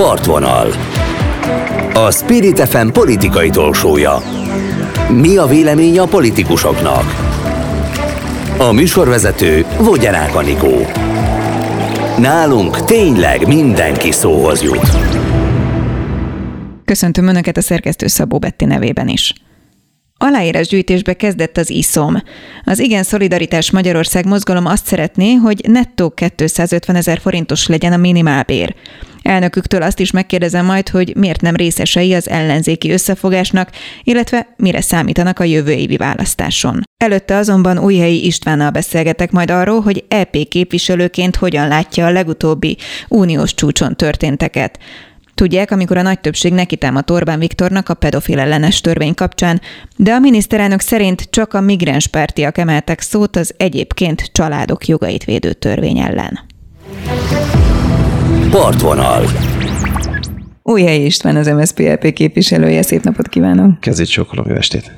Partvonal. A Spirit FM politikai tolsója. Mi a vélemény a politikusoknak? A műsorvezető Vogyarák Anikó. Nálunk tényleg mindenki szóhoz jut. Köszöntöm Önöket a szerkesztő Szabó Betti nevében is. Aláírásgyűjtésbe kezdett az ISZOM. Az Igen Szolidaritás Magyarország mozgalom azt szeretné, hogy nettó 250 ezer forintos legyen a minimálbér. Elnöküktől azt is megkérdezem majd, hogy miért nem részesei az ellenzéki összefogásnak, illetve mire számítanak a jövő évi választáson. Előtte azonban Újhelyi Istvánnal beszélgetek majd arról, hogy EP képviselőként hogyan látja a legutóbbi uniós csúcson történteket. Tudják, amikor a nagy többség nekitámadt Orbán Viktornak a pedofil ellenes törvény kapcsán, de a miniszterelnök szerint csak a migráns pártiak emeltek szót az egyébként családok jogait védő törvény ellen. Partvonal. Újhelyi István az MSZPLP képviselője, szép napot kívánok! Kezét sokolom, jó estét!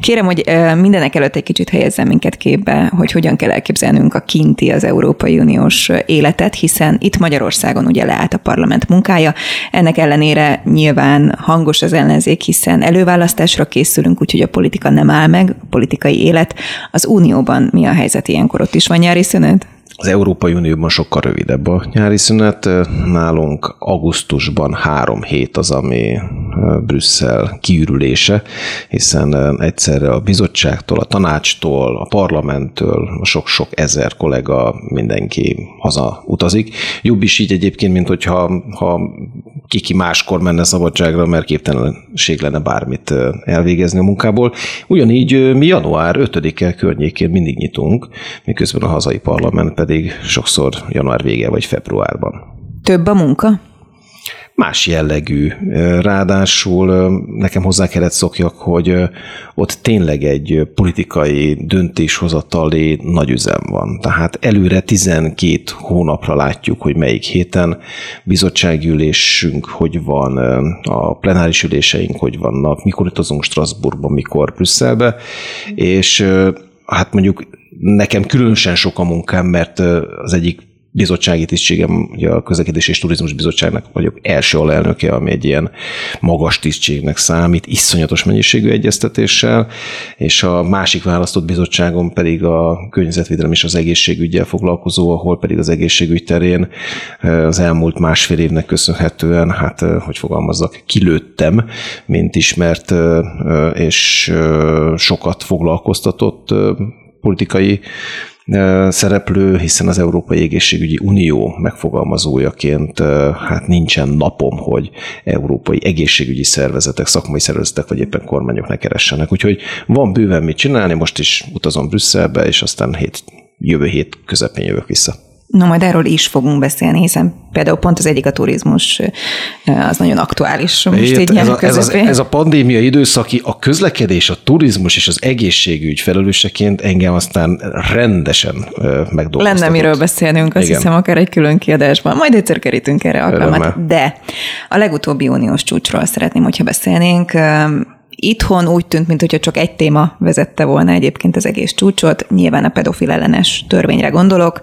Kérem, hogy mindenek előtt egy kicsit helyezzen minket képbe, hogy hogyan kell elképzelnünk a kinti az Európai Uniós életet, hiszen itt Magyarországon ugye leállt a parlament munkája. Ennek ellenére nyilván hangos az ellenzék, hiszen előválasztásra készülünk, úgyhogy a politika nem áll meg, a politikai élet. Az Unióban mi a helyzet ilyenkor? Ott is van nyári szünet? Az Európai Unióban sokkal rövidebb a nyári szünet. Nálunk augusztusban három hét az, ami Brüsszel kiürülése, hiszen egyszerre a bizottságtól, a tanácstól, a parlamenttől sok-sok ezer kollega mindenki haza utazik. Jobb is így egyébként, mint hogyha ha kiki máskor menne szabadságra, mert képtelenség lenne bármit elvégezni a munkából. Ugyanígy mi január 5-e környékén mindig nyitunk, miközben a hazai parlament pedig sokszor január vége vagy februárban. Több a munka? Más jellegű. Ráadásul nekem hozzá kellett szokjak, hogy ott tényleg egy politikai döntéshozatali nagy üzem van. Tehát előre 12 hónapra látjuk, hogy melyik héten bizottságülésünk hogy van, a plenáris üléseink hogy vannak, mikor utazunk Strasbourgba, mikor Brüsszelbe, és hát mondjuk nekem különösen sok a munkám, mert az egyik bizottsági tisztségem, ugye a közlekedés és turizmus bizottságnak vagyok első alelnöke, ami egy ilyen magas tisztségnek számít, iszonyatos mennyiségű egyeztetéssel, és a másik választott bizottságom pedig a környezetvédelem és az egészségügyel foglalkozó, ahol pedig az egészségügy terén az elmúlt másfél évnek köszönhetően, hát hogy fogalmazzak, kilőttem, mint ismert és sokat foglalkoztatott politikai szereplő, hiszen az Európai Egészségügyi Unió megfogalmazójaként hát nincsen napom, hogy európai egészségügyi szervezetek, szakmai szervezetek vagy éppen kormányok ne keressenek. Úgyhogy van bőven mit csinálni, most is utazom Brüsszelbe, és aztán hét, jövő hét közepén jövök vissza. No, majd erről is fogunk beszélni, hiszen például pont az egyik a turizmus, az nagyon aktuális most Ért, így ez, a, ez, az, ez a pandémia időszaki, a közlekedés, a turizmus és az egészségügy felelőseként engem aztán rendesen megdolgoztatott. Lenne miről beszélnünk, azt Igen. hiszem, akár egy külön kiadásban. Majd egyszer kerítünk erre alkalmat. De a legutóbbi uniós csúcsról szeretném, hogyha beszélnénk Itthon úgy tűnt, mintha csak egy téma vezette volna egyébként az egész csúcsot, nyilván a pedofil ellenes törvényre gondolok.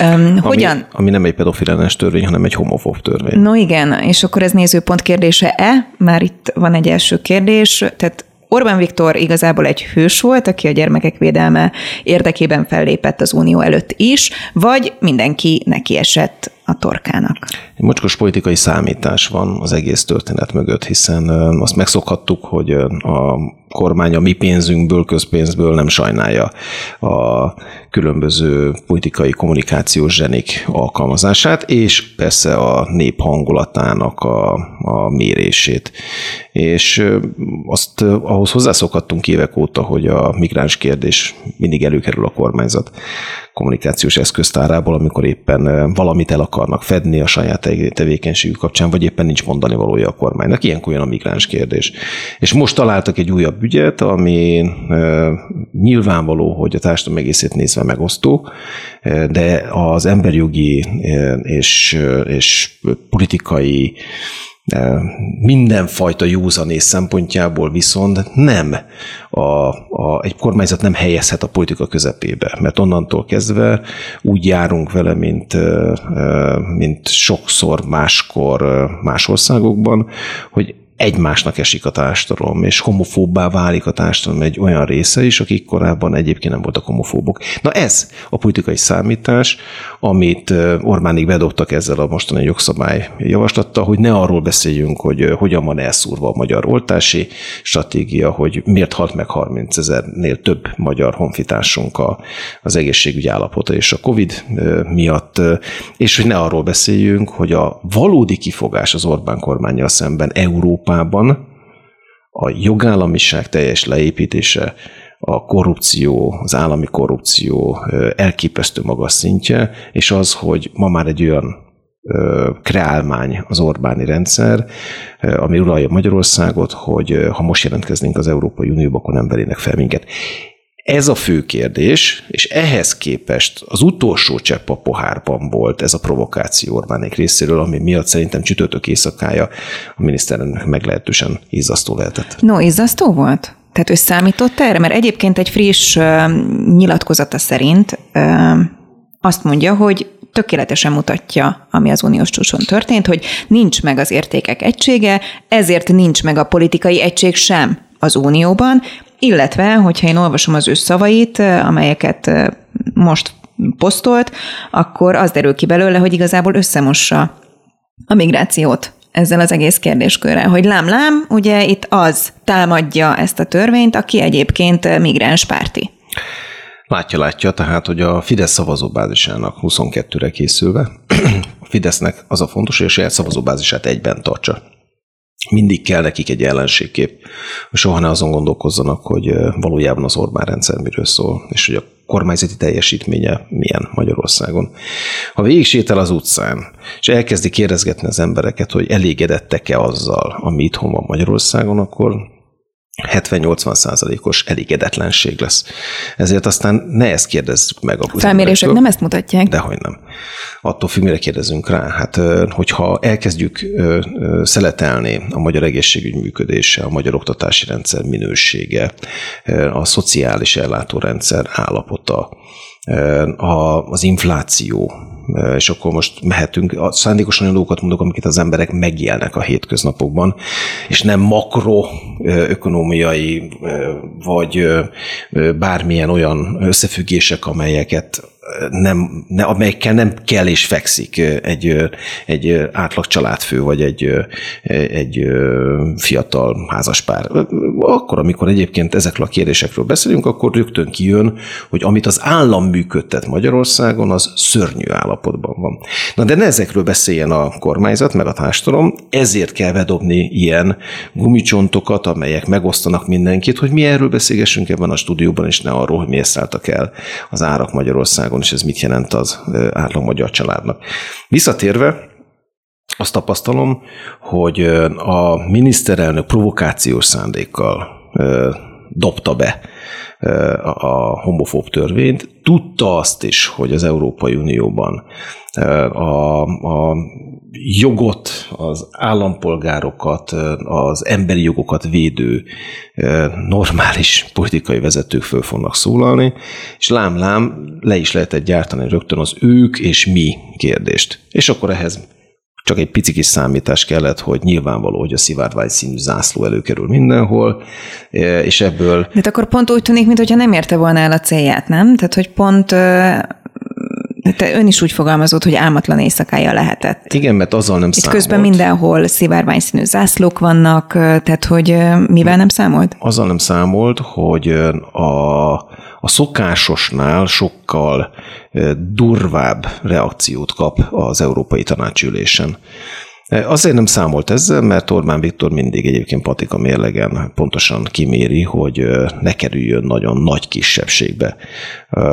Um, hogyan? Ami nem egy pedofil ellenes törvény, hanem egy homofób törvény. No igen, és akkor ez nézőpont kérdése-e? Már itt van egy első kérdés, tehát Orbán Viktor igazából egy hős volt, aki a gyermekek védelme érdekében fellépett az Unió előtt is, vagy mindenki neki esett a torkának? Egy mocskos politikai számítás van az egész történet mögött, hiszen azt megszokhattuk, hogy a kormány a mi pénzünkből, közpénzből nem sajnálja a különböző politikai kommunikációs zsenik alkalmazását, és persze a nép hangulatának a, a mérését. És azt ahhoz hozzászokhattunk évek óta, hogy a migráns kérdés mindig előkerül a kormányzat kommunikációs eszköztárából, amikor éppen valamit el akarnak fedni a saját tevékenységük kapcsán, vagy éppen nincs mondani valója a kormánynak. Ilyenkor jön a migráns kérdés. És most találtak egy újabb ügyet, ami nyilvánvaló, hogy a társadalom egészét nézve megosztó, de az emberjogi és, és politikai mindenfajta józanész szempontjából viszont nem a, a, egy kormányzat nem helyezhet a politika közepébe, mert onnantól kezdve úgy járunk vele, mint, mint sokszor máskor más országokban, hogy egymásnak esik a társadalom, és homofóbbá válik a társadalom egy olyan része is, akik korábban egyébként nem voltak homofóbok. Na ez a politikai számítás, amit Orbánig bedobtak ezzel a mostani jogszabály javaslattal, hogy ne arról beszéljünk, hogy hogyan van elszúrva a magyar oltási stratégia, hogy miért halt meg 30 ezernél több magyar honfitársunk az egészségügyi állapota és a Covid miatt, és hogy ne arról beszéljünk, hogy a valódi kifogás az Orbán kormányjal szemben Európa Európában a jogállamiság teljes leépítése, a korrupció, az állami korrupció elképesztő magas szintje, és az, hogy ma már egy olyan kreálmány az Orbáni rendszer, ami uralja Magyarországot, hogy ha most jelentkeznénk az Európai Unióba, akkor nem verének fel minket. Ez a fő kérdés, és ehhez képest az utolsó csepp a pohárban volt ez a provokáció Orbánék részéről, ami miatt szerintem csütörtök éjszakája a miniszterelnök meglehetősen izzasztó lehetett. No, izzasztó volt? Tehát ő számított erre? Mert egyébként egy friss uh, nyilatkozata szerint uh, azt mondja, hogy tökéletesen mutatja, ami az uniós csúcson történt, hogy nincs meg az értékek egysége, ezért nincs meg a politikai egység sem az unióban, illetve, hogyha én olvasom az ő szavait, amelyeket most posztolt, akkor az derül ki belőle, hogy igazából összemossa a migrációt ezzel az egész kérdéskörrel, hogy lám-lám, ugye itt az támadja ezt a törvényt, aki egyébként migráns párti. Látja, látja, tehát, hogy a Fidesz szavazóbázisának 22-re készülve, a Fidesznek az a fontos, hogy a saját szavazóbázisát egyben tartsa mindig kell nekik egy ellenségkép, hogy soha ne azon gondolkozzanak, hogy valójában az Orbán rendszer miről szól, és hogy a kormányzati teljesítménye milyen Magyarországon. Ha végig sétál az utcán, és elkezdi kérdezgetni az embereket, hogy elégedettek-e azzal, ami itthon van Magyarországon, akkor 70-80 százalékos elégedetlenség lesz. Ezért aztán ne ezt kérdezzük meg a Felmérések nem ezt mutatják. Dehogy nem. Attól függ, mire kérdezünk rá. Hát, hogyha elkezdjük szeletelni a magyar egészségügy működése, a magyar oktatási rendszer minősége, a szociális ellátórendszer állapota, az infláció, és akkor most mehetünk, szándékosan olyan dolgokat mondok, amiket az emberek megélnek a hétköznapokban, és nem makro ökonomiai vagy bármilyen olyan összefüggések, amelyeket nem, ne, amelyekkel nem kell és fekszik egy, egy átlag családfő, vagy egy, egy fiatal házaspár. Akkor, amikor egyébként ezekről a kérdésekről beszélünk, akkor rögtön kijön, hogy amit az állam működtet Magyarországon, az szörnyű állapotban van. Na de ne ezekről beszéljen a kormányzat, meg a társadalom, ezért kell bedobni ilyen gumicsontokat, amelyek megosztanak mindenkit, hogy mi erről beszélgessünk ebben a stúdióban, és ne arról, hogy miért szálltak el az árak Magyarországon és ez mit jelent az átlag magyar családnak. Visszatérve, azt tapasztalom, hogy a miniszterelnök provokációs szándékkal dobta be a homofób törvényt. Tudta azt is, hogy az Európai Unióban a, a jogot, az állampolgárokat, az emberi jogokat védő normális politikai vezetők föl fognak szólalni, és lám-lám le is lehetett gyártani rögtön az ők és mi kérdést. És akkor ehhez csak egy pici kis számítás kellett, hogy nyilvánvaló, hogy a szivárvány színű zászló előkerül mindenhol, és ebből... De hát akkor pont úgy tűnik, mintha nem érte volna el a célját, nem? Tehát, hogy pont te ön is úgy fogalmazott, hogy álmatlan éjszakája lehetett. Igen, mert azzal nem Itt számolt. közben mindenhol szivárvány színű zászlók vannak, tehát hogy mivel nem számolt? Azzal nem számolt, hogy a, a szokásosnál sokkal durvább reakciót kap az Európai Tanácsülésen. Azért nem számolt ezzel, mert Orbán Viktor mindig egyébként patika mérlegen pontosan kiméri, hogy ne kerüljön nagyon nagy kisebbségbe,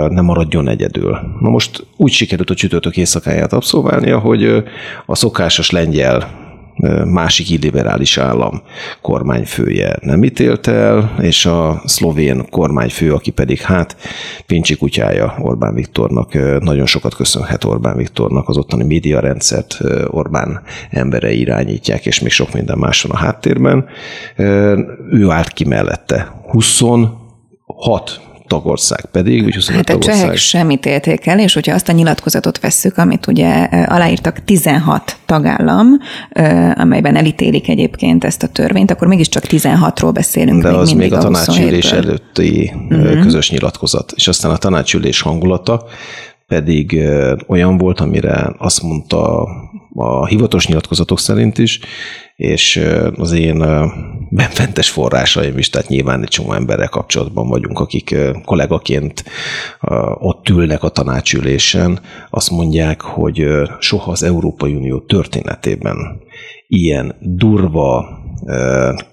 ne maradjon egyedül. Na most úgy sikerült a csütörtök éjszakáját abszolválnia, hogy a szokásos lengyel másik illiberális állam kormányfője nem ítélt el, és a szlovén kormányfő, aki pedig hát pincsi kutyája Orbán Viktornak, nagyon sokat köszönhet Orbán Viktornak, az ottani médiarendszert Orbán emberei irányítják, és még sok minden más van a háttérben. Ő állt ki mellette. 26 tagország pedig, úgy 25 hát a csehek semmit élték el, és hogyha azt a nyilatkozatot vesszük, amit ugye aláírtak 16 tagállam, amelyben elítélik egyébként ezt a törvényt, akkor mégiscsak 16-ról beszélünk. De még az még a tanácsülés előtti uh-huh. közös nyilatkozat. És aztán a tanácsülés hangulata pedig olyan volt, amire azt mondta a hivatalos nyilatkozatok szerint is, és az én benfentes forrásaim is, tehát nyilván egy csomó emberrel kapcsolatban vagyunk, akik kollégaként ott ülnek a tanácsülésen, azt mondják, hogy soha az Európai Unió történetében ilyen durva,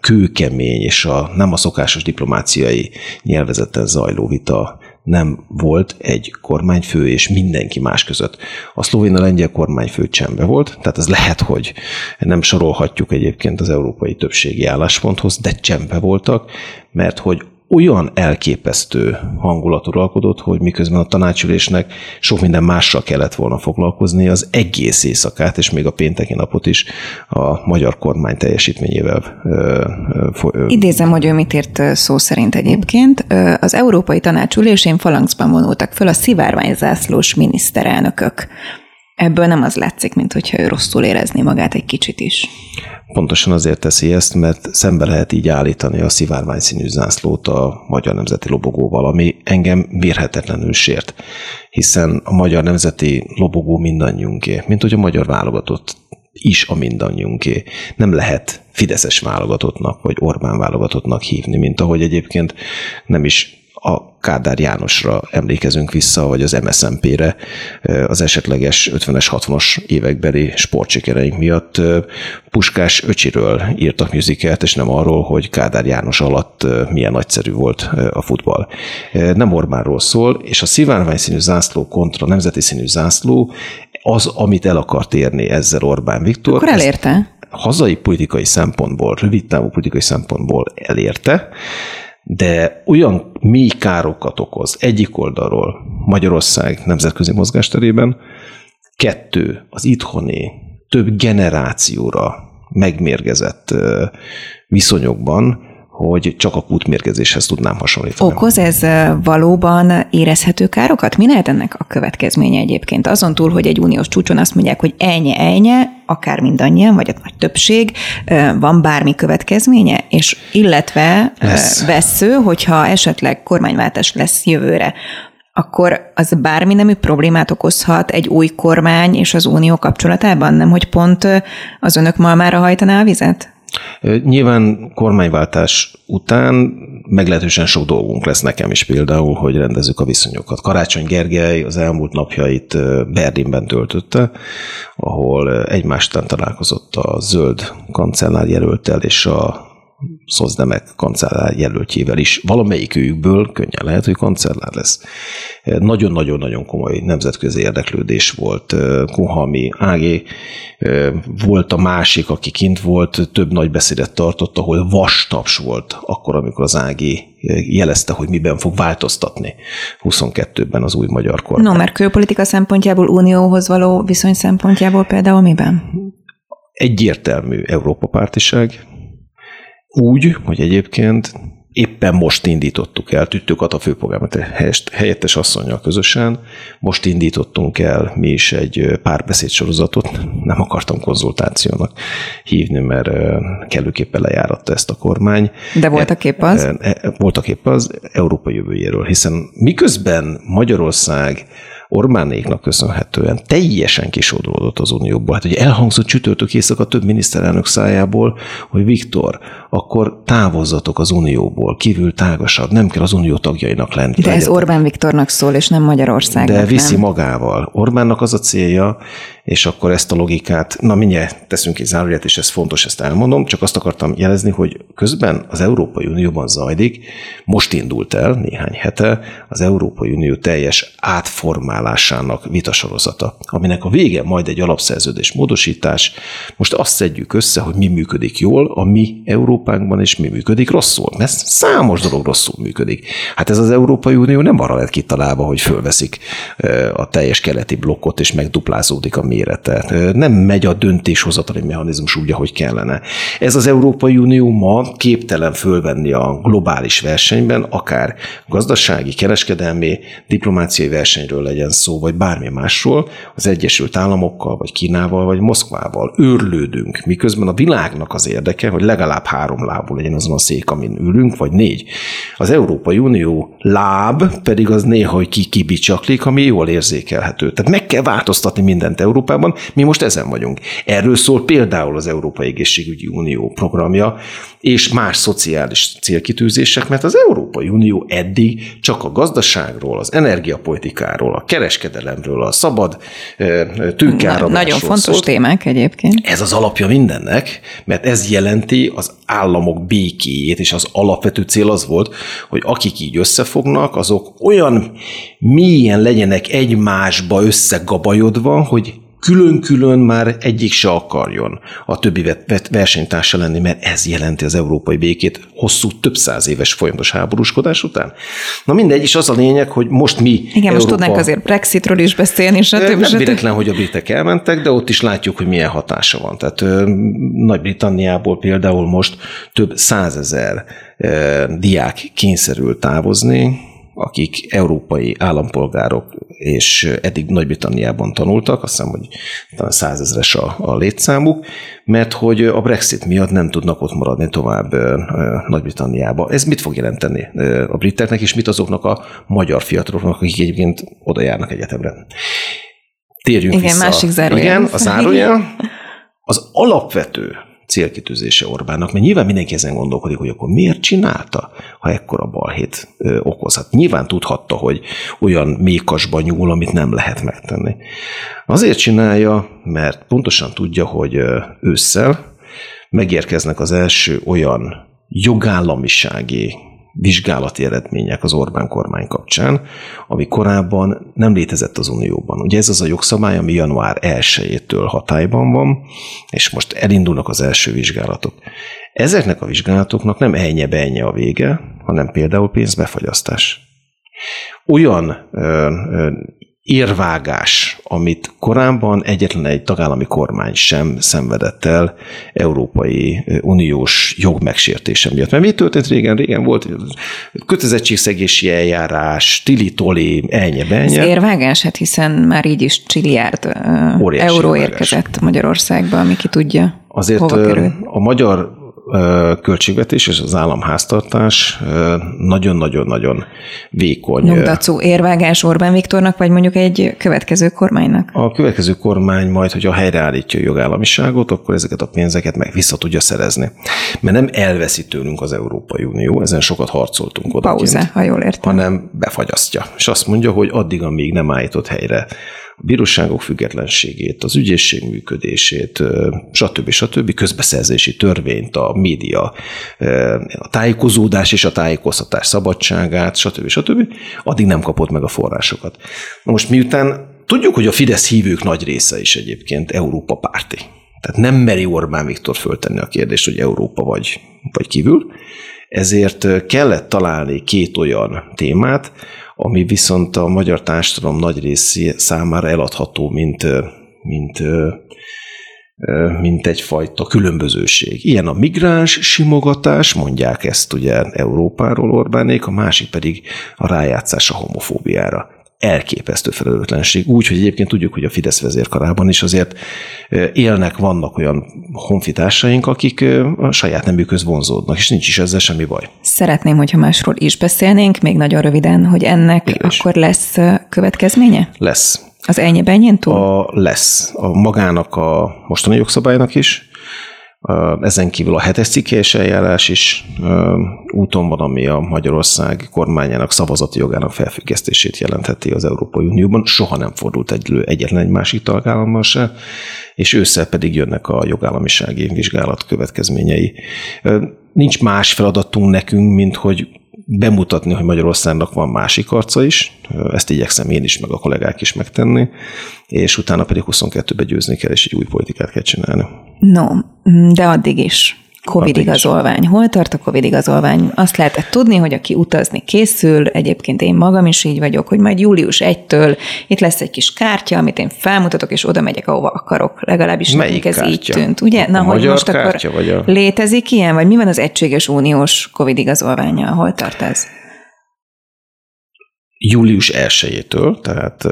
kőkemény és a, nem a szokásos diplomáciai nyelvezeten zajló vita nem volt egy kormányfő és mindenki más között. A szlovén a lengyel kormányfő csembe volt, tehát ez lehet, hogy nem sorolhatjuk egyébként az európai többségi állásponthoz, de csembe voltak, mert hogy olyan elképesztő hangulat uralkodott, hogy miközben a tanácsülésnek sok minden mással kellett volna foglalkozni, az egész éjszakát, és még a pénteki napot is a magyar kormány teljesítményével. Idézem, hogy ő mit írt szó szerint egyébként. Az Európai Tanácsülésén falangszban vonultak föl a szivárványzászlós miniszterelnökök. Ebből nem az látszik, mint hogyha ő rosszul érezni magát egy kicsit is. Pontosan azért teszi ezt, mert szembe lehet így állítani a szivárvány színű zászlót a Magyar Nemzeti Lobogóval, ami engem mérhetetlenül sért, hiszen a Magyar Nemzeti Lobogó mindannyiunké, mint hogy a magyar válogatott is a mindannyiunké. Nem lehet Fideszes válogatottnak, vagy Orbán válogatottnak hívni, mint ahogy egyébként nem is a Kádár Jánosra emlékezünk vissza, vagy az MSZMP-re az esetleges 50-es, 60-as évekbeli sportsikereink miatt Puskás öcsiről írtak musicalt, és nem arról, hogy Kádár János alatt milyen nagyszerű volt a futball. Nem Orbánról szól, és a szivárvány színű zászló kontra nemzeti színű zászló az, amit el akart érni ezzel Orbán Viktor. Akkor elérte? hazai politikai szempontból, rövid távú politikai szempontból elérte, de olyan mély károkat okoz egyik oldalról Magyarország nemzetközi mozgásterében, kettő, az itthoni több generációra megmérgezett viszonyokban, hogy csak a kútmérgezéshez tudnám hasonlítani. Okoz ez valóban érezhető károkat? Mi lehet ennek a következménye egyébként? Azon túl, hogy egy uniós csúcson azt mondják, hogy ennyi, ennyi, akár mindannyian, vagy a nagy többség, van bármi következménye? És illetve lesz. vesző, hogyha esetleg kormányváltás lesz jövőre, akkor az bármi nemű problémát okozhat egy új kormány és az unió kapcsolatában? Nem, hogy pont az önök malmára hajtaná a vizet? Nyilván kormányváltás után meglehetősen sok dolgunk lesz nekem is például, hogy rendezzük a viszonyokat. Karácsony Gergely az elmúlt napjait Berlinben töltötte, ahol egymástán találkozott a zöld kancellár jelöltel és a Szozdemek kancellár jelöltjével is. Valamelyik őjükből könnyen lehet, hogy kancellár lesz. Nagyon-nagyon-nagyon komoly nemzetközi érdeklődés volt. Kuhami Ágé volt a másik, aki kint volt, több nagy beszédet tartott, ahol vastaps volt akkor, amikor az Ágé jelezte, hogy miben fog változtatni 22-ben az új magyar kormány. No, mert külpolitika szempontjából, unióhoz való viszony szempontjából például miben? Egyértelmű Európa pártiság, úgy, hogy egyébként éppen most indítottuk el, Tüttő a főpolgármester helyettes asszonyjal közösen, most indítottunk el mi is egy párbeszéd sorozatot, nem akartam konzultációnak hívni, mert kellőképpen lejáratta ezt a kormány. De voltak épp az? E, e, voltak épp az Európa jövőjéről, hiszen miközben Magyarország Orbánéknak köszönhetően teljesen kisodródott az Unióból. Hát ugye elhangzott csütörtök éjszaka több miniszterelnök szájából, hogy Viktor, akkor távozzatok az Unióból, kívül tágasabb, nem kell az Unió tagjainak lenni. De ez Orbán Viktornak szól, és nem Magyarországnak. De viszi nem? magával. Orbánnak az a célja, és akkor ezt a logikát, na mindjárt teszünk egy záróját, és ez fontos, ezt elmondom, csak azt akartam jelezni, hogy Közben az Európai Unióban zajlik, most indult el néhány hete az Európai Unió teljes átformálásának vitasorozata, aminek a vége majd egy alapszerződés módosítás. Most azt szedjük össze, hogy mi működik jól a mi Európánkban, és mi működik rosszul. Mert számos dolog rosszul működik. Hát ez az Európai Unió nem arra lett kitalálva, hogy fölveszik a teljes keleti blokkot, és megduplázódik a mérete. Nem megy a döntéshozatali mechanizmus úgy, ahogy kellene. Ez az Európai Unió ma képtelen fölvenni a globális versenyben, akár gazdasági, kereskedelmi, diplomáciai versenyről legyen szó, vagy bármi másról, az Egyesült Államokkal, vagy Kínával, vagy Moszkvával őrlődünk, miközben a világnak az érdeke, hogy legalább három lábú legyen azon a szék, amin ülünk, vagy négy. Az Európai Unió láb pedig az néha, hogy ki kibicsaklik, ami jól érzékelhető. Tehát meg kell változtatni mindent Európában, mi most ezen vagyunk. Erről szól például az Európai Egészségügyi Unió programja, és más szociális célkitűzések, mert az Európai Unió eddig csak a gazdaságról, az energiapolitikáról, a kereskedelemről, a szabad tőkeáramlásról Nagyon fontos szólt. témák egyébként. Ez az alapja mindennek, mert ez jelenti az államok békéjét, és az alapvető cél az volt, hogy akik így összefognak, azok olyan mélyen legyenek egymásba összegabajodva, hogy külön-külön már egyik se akarjon a többi versenytársa lenni, mert ez jelenti az európai békét hosszú, több száz éves folyamatos háborúskodás után. Na mindegy, és az a lényeg, hogy most mi Igen, Európa... most tudnánk azért Brexitről is beszélni, stb. Nem stb. véletlen, hogy a britek elmentek, de ott is látjuk, hogy milyen hatása van. Tehát Nagy-Britanniából például most több százezer diák kényszerül távozni, akik európai állampolgárok, és eddig Nagy-Britanniában tanultak, azt hiszem, hogy talán százezres a, a létszámuk, mert hogy a Brexit miatt nem tudnak ott maradni tovább Nagy-Britanniába. Ez mit fog jelenteni a briteknek, és mit azoknak a magyar fiataloknak, akik egyébként oda járnak egyetemre? Térjünk Igen, vissza. másik zárója. Igen, a zárója. Az alapvető célkitűzése Orbánnak, mert nyilván mindenki ezen gondolkodik, hogy akkor miért csinálta, ha ekkora balhét okozhat. Nyilván tudhatta, hogy olyan mékasban nyúl, amit nem lehet megtenni. Azért csinálja, mert pontosan tudja, hogy ősszel megérkeznek az első olyan jogállamisági vizsgálati eredmények az Orbán kormány kapcsán, ami korábban nem létezett az Unióban. Ugye ez az a jogszabály, ami január 1-től hatályban van, és most elindulnak az első vizsgálatok. Ezeknek a vizsgálatoknak nem ennyi a vége, hanem például pénzbefagyasztás. Olyan ö, ö, érvágás, amit korábban egyetlen egy tagállami kormány sem szenvedett el Európai Uniós jogmegsértése miatt. Mert mi történt régen? Régen volt kötelezettségszegési eljárás, tili-toli, elnye Ez érvágás? Hát hiszen már így is csiliárd euró érvágás. érkezett Magyarországba, ami ki tudja, Azért a magyar költségvetés és az államháztartás nagyon-nagyon-nagyon vékony. Nyugdacó érvágás Orbán Viktornak, vagy mondjuk egy következő kormánynak? A következő kormány majd, hogyha helyreállítja a jogállamiságot, akkor ezeket a pénzeket meg vissza tudja szerezni. Mert nem elveszi tőlünk az Európai Unió, ezen sokat harcoltunk oda. Pauza, ha jól értem. Hanem befagyasztja. És azt mondja, hogy addig, amíg nem állított helyre a bíróságok függetlenségét, az ügyészség működését, stb. stb. közbeszerzési törvényt, a média, a tájékozódás és a tájékoztatás szabadságát, stb. stb. addig nem kapott meg a forrásokat. Most miután tudjuk, hogy a Fidesz hívők nagy része is egyébként Európa párti. Tehát nem meri Orbán Viktor föltenni a kérdést, hogy Európa vagy, vagy kívül, ezért kellett találni két olyan témát, ami viszont a magyar társadalom nagy részé számára eladható, mint, mint, mint egyfajta különbözőség. Ilyen a migráns simogatás, mondják ezt ugye Európáról Orbánék, a másik pedig a rájátszás a homofóbiára elképesztő felelőtlenség. Úgy, hogy egyébként tudjuk, hogy a Fidesz vezérkarában is azért élnek, vannak olyan honfitársaink, akik a saját nemükhöz vonzódnak, és nincs is ezzel semmi baj. Szeretném, hogyha másról is beszélnénk, még nagyon röviden, hogy ennek Igen akkor lesz következménye? Lesz. Az ennyi benyén túl? A, lesz. A magának a mostani jogszabálynak is, ezen kívül a hetes cikkelyes eljárás is úton van, ami a Magyarország kormányának szavazati jogának felfüggesztését jelentheti az Európai Unióban. Soha nem fordult egy, egyetlen egy másik tagállammal se, és ősszel pedig jönnek a jogállamisági vizsgálat következményei. nincs más feladatunk nekünk, mint hogy bemutatni, hogy Magyarországnak van másik arca is, ezt igyekszem én is, meg a kollégák is megtenni, és utána pedig 22-be győzni kell, és egy új politikát kell csinálni. No, de addig is Covid igazolvány. Hol tart a Covid igazolvány? Azt lehetett tudni, hogy aki utazni készül, egyébként én magam is így vagyok, hogy majd július 1-től itt lesz egy kis kártya, amit én felmutatok, és oda megyek, ahova akarok. Legalábbis Melyik nekünk ez kártya? így tűnt. Ugye? A Na, hogy magyar most kártya, akkor vagy a- létezik ilyen, vagy mi van az egységes uniós Covid igazolványa? Hol tart ez? Július 1-től, tehát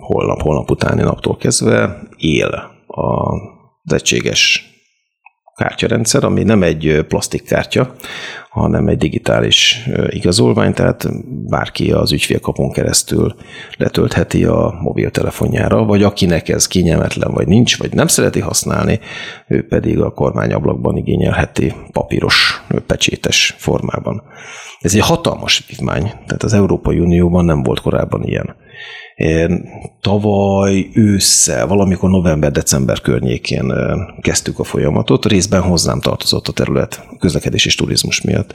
holnap, holnap utáni naptól kezdve él a- az egységes kártyarendszer, ami nem egy plastikkártya, hanem egy digitális igazolvány, tehát bárki az ügyfélkapon keresztül letöltheti a mobiltelefonjára, vagy akinek ez kényelmetlen, vagy nincs, vagy nem szereti használni, ő pedig a kormányablakban igényelheti papíros, pecsétes formában. Ez egy hatalmas vívmány, tehát az Európai Unióban nem volt korábban ilyen. Tavaly ősszel, valamikor november-december környékén kezdtük a folyamatot, részben hozzám tartozott a terület közlekedés és turizmus miatt.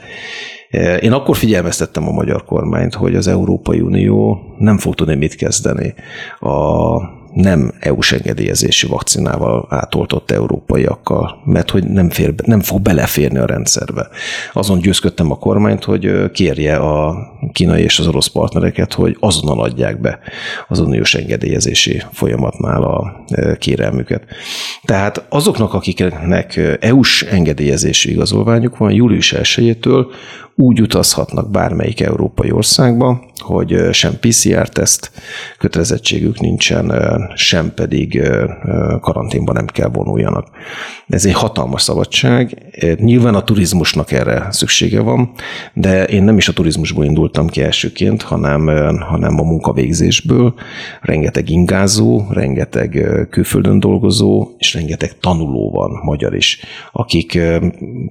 Én akkor figyelmeztettem a magyar kormányt, hogy az Európai Unió nem fog tudni mit kezdeni a nem EU-s engedélyezésű vakcinával átoltott európaiakkal, mert hogy nem, fér, nem fog beleférni a rendszerbe. Azon győzködtem a kormányt, hogy kérje a kínai és az orosz partnereket, hogy azonnal adják be az uniós engedélyezési folyamatnál a kérelmüket. Tehát azoknak, akiknek EU-s engedélyezésű igazolványuk van, július 1-től úgy utazhatnak bármelyik európai országba, hogy sem PCR-teszt kötelezettségük nincsen, sem pedig karanténban nem kell vonuljanak. Ez egy hatalmas szabadság. Nyilván a turizmusnak erre szüksége van, de én nem is a turizmusból indultam ki elsőként, hanem, hanem a munkavégzésből. Rengeteg ingázó, rengeteg külföldön dolgozó, és rengeteg tanuló van, magyar is, akik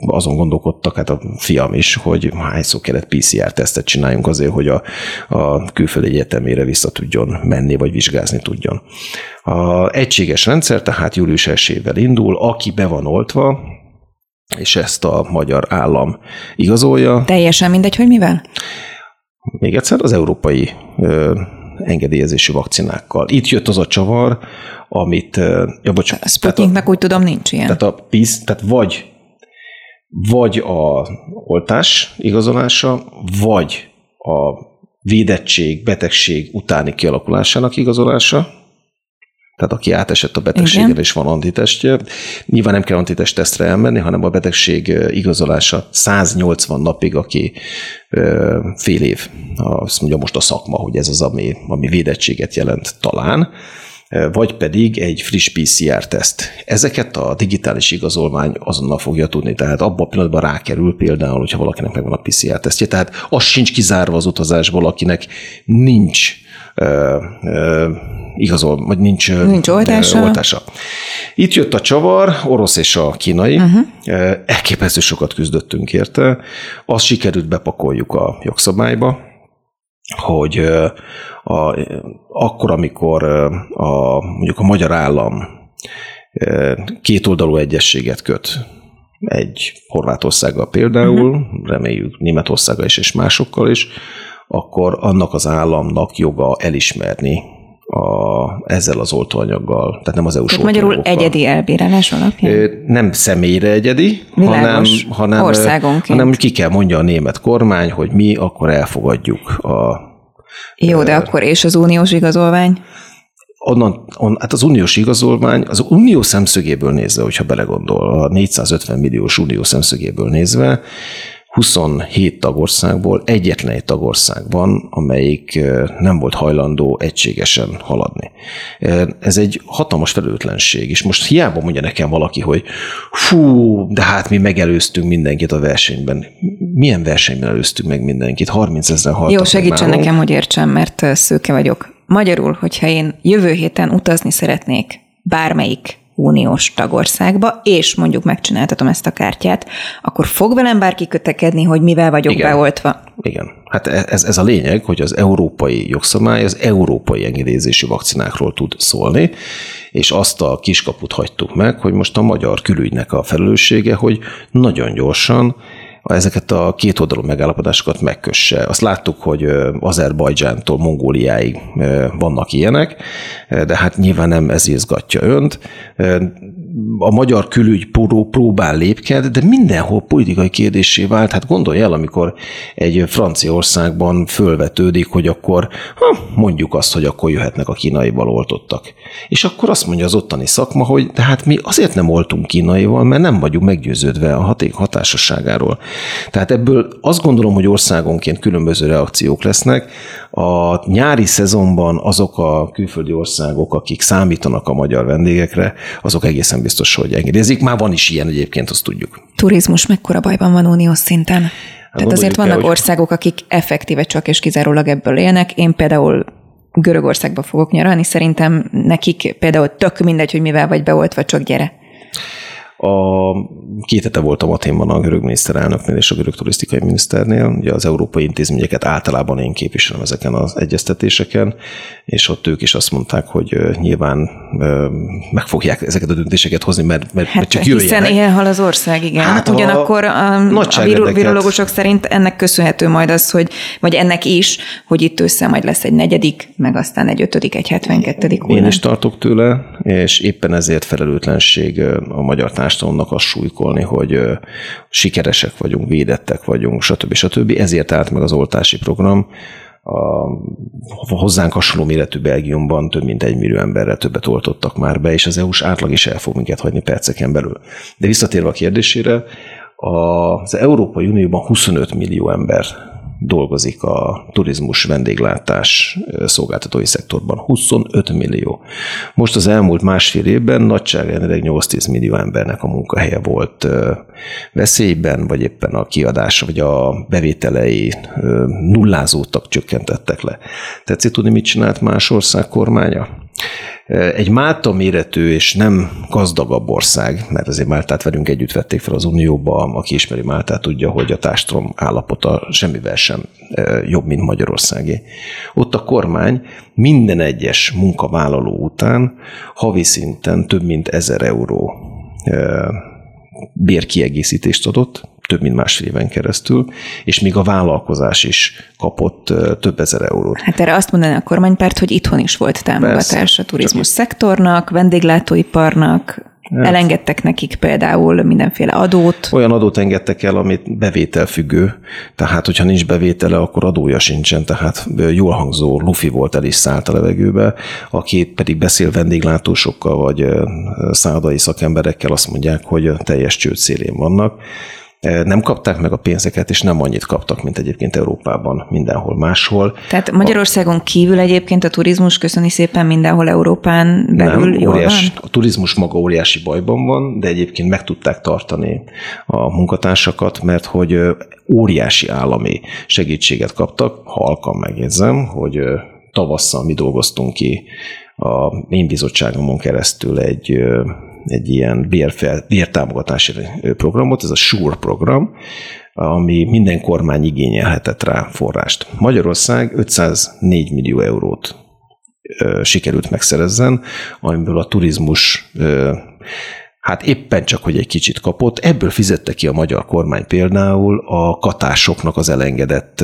azon gondolkodtak, hát a fiam is, hogy hányszor kellett PCR-tesztet csináljunk azért, hogy a, a külföldi egyetemére vissza tudjon menni, vagy vizsgázni tudjon. A egységes rendszer tehát július 1 indul, aki be van oltva, és ezt a magyar állam igazolja. Teljesen mindegy, hogy mivel? Még egyszer az európai ö, engedélyezésű vakcinákkal. Itt jött az a csavar, amit... Ja, bocs, A Sputniknak úgy tudom nincs ilyen. tehát a tehát vagy, vagy a oltás igazolása, vagy a védettség, betegség utáni kialakulásának igazolása, tehát aki átesett a betegséggel Igen. és van antitestje. Nyilván nem kell antitest tesztre elmenni, hanem a betegség igazolása 180 napig, aki fél év, azt mondja most a szakma, hogy ez az, ami, ami védettséget jelent talán, vagy pedig egy friss PCR-teszt. Ezeket a digitális igazolvány azonnal fogja tudni, tehát abban a pillanatban rákerül például, hogyha valakinek megvan a PCR-tesztje, tehát az sincs kizárva az utazásból, akinek nincs ö, ö, igazol, vagy nincs, Nincs oltása. oltása. Itt jött a csavar, orosz és a kínai. Uh-huh. Elképesztő sokat küzdöttünk érte. Azt sikerült bepakoljuk a jogszabályba, hogy a, akkor, amikor a, mondjuk a magyar állam kétoldalú egyességet köt egy Horvátországgal például, uh-huh. reméljük Németországgal is és másokkal is, akkor annak az államnak joga elismerni a, ezzel az oltóanyaggal, tehát nem az EU-s Tehát magyarul egyedi elbírálás alapján? Nem személyre egyedi, hanem, Világos. hanem, Országonként. hanem ki kell mondja a német kormány, hogy mi akkor elfogadjuk a Jó, de akkor és az uniós igazolvány? onnan, on, hát az uniós igazolvány, az unió szemszögéből nézve, hogyha belegondol, a 450 milliós unió szemszögéből nézve, 27 tagországból egyetlen egy tagország van, amelyik nem volt hajlandó egységesen haladni. Ez egy hatalmas felelőtlenség, és most hiába mondja nekem valaki, hogy fú, de hát mi megelőztünk mindenkit a versenyben. Milyen versenyben előztünk meg mindenkit? 30 ezeren haltak Jó, segítsen nálunk. nekem, hogy értsem, mert szőke vagyok. Magyarul, hogyha én jövő héten utazni szeretnék bármelyik uniós tagországba, és mondjuk megcsináltatom ezt a kártyát, akkor fog velem bárki kötekedni, hogy mivel vagyok Igen. beoltva? Igen. Hát ez, ez a lényeg, hogy az európai jogszabály az európai engedélyezésű vakcinákról tud szólni, és azt a kiskaput hagytuk meg, hogy most a magyar külügynek a felelőssége, hogy nagyon gyorsan ezeket a két oldalú megállapodásokat megkösse. Azt láttuk, hogy Azerbajdzsántól Mongóliáig vannak ilyenek, de hát nyilván nem ez izgatja önt a magyar külügy próbál lépked, de mindenhol politikai kérdésé vált. Hát gondolj el, amikor egy Franciaországban fölvetődik, hogy akkor ha, mondjuk azt, hogy akkor jöhetnek a kínaival oltottak. És akkor azt mondja az ottani szakma, hogy de hát mi azért nem oltunk kínaival, mert nem vagyunk meggyőződve a haték hatásosságáról. Tehát ebből azt gondolom, hogy országonként különböző reakciók lesznek. A nyári szezonban azok a külföldi országok, akik számítanak a magyar vendégekre, azok egészen biztos, hogy engedélyezik. Már van is ilyen egyébként, azt tudjuk. Turizmus mekkora bajban van uniós szinten? Hát Tehát azért vannak el, hogy... országok, akik effektíve csak és kizárólag ebből élnek. Én például Görögországba fogok nyaralni, szerintem nekik például tök mindegy, hogy mivel vagy beoltva, csak gyere. A két hete voltam Aténban a görög miniszterelnöknél és a görög turisztikai miniszternél. Ugye az európai intézményeket általában én képviselem ezeken az egyeztetéseken, és ott ők is azt mondták, hogy nyilván meg fogják ezeket a döntéseket hozni, mert, mert, hát, mert csak jöjjenek. Hiszen ilyen hal az ország, igen. Hát Ugyanakkor a, a virológusok szerint ennek köszönhető majd az, hogy, vagy ennek is, hogy itt össze majd lesz egy negyedik, meg aztán egy ötödik, egy hetvenkettedik. Én is tartok tőle, és éppen ezért felelőtlenség a magyar társadalomnak azt súlykolni, hogy sikeresek vagyunk, védettek vagyunk, stb. stb. Ezért állt meg az oltási program, a hozzánk hasonló méretű Belgiumban több mint egy millió emberrel többet oltottak már be, és az EU-s átlag is el fog minket hagyni perceken belül. De visszatérve a kérdésére, az Európai Unióban 25 millió ember dolgozik a turizmus vendéglátás szolgáltatói szektorban. 25 millió. Most az elmúlt másfél évben nagyságrendileg 8-10 millió embernek a munkahelye volt veszélyben, vagy éppen a kiadása, vagy a bevételei nullázódtak, csökkentettek le. Tetszik tudni, mit csinált más ország kormánya? Egy Málta méretű és nem gazdagabb ország, mert azért Máltát velünk együtt vették fel az Unióba, aki ismeri Máltát tudja, hogy a társadalom állapota semmivel sem jobb, mint Magyarországé. Ott a kormány minden egyes munkavállaló után havi szinten több mint ezer euró bérkiegészítést adott, több mint másfél éven keresztül, és még a vállalkozás is kapott több ezer eurót. Hát erre azt mondaná a kormánypárt, hogy itthon is volt támogatás Persze, a turizmus szektornak, vendéglátóiparnak, Hát. Elengedtek nekik például mindenféle adót. Olyan adót engedtek el, amit bevételfüggő, tehát hogyha nincs bevétele, akkor adója sincsen, tehát jól hangzó lufi volt el is szállt a levegőbe, aki pedig beszél vendéglátósokkal vagy szállodai szakemberekkel, azt mondják, hogy teljes csőd szélén vannak nem kapták meg a pénzeket, és nem annyit kaptak, mint egyébként Európában, mindenhol máshol. Tehát Magyarországon kívül egyébként a turizmus köszöni szépen mindenhol Európán belül nem, jól óriás, van? A turizmus maga óriási bajban van, de egyébként meg tudták tartani a munkatársakat, mert hogy óriási állami segítséget kaptak, halkan megjegyzem, hogy tavasszal mi dolgoztunk ki a én bizottságomon keresztül egy egy ilyen bérfel, bértámogatási programot, ez a SURE program, ami minden kormány igényelhetett rá forrást. Magyarország 504 millió eurót sikerült megszerezzen, amiből a turizmus hát éppen csak, hogy egy kicsit kapott. Ebből fizette ki a magyar kormány például a katásoknak az elengedett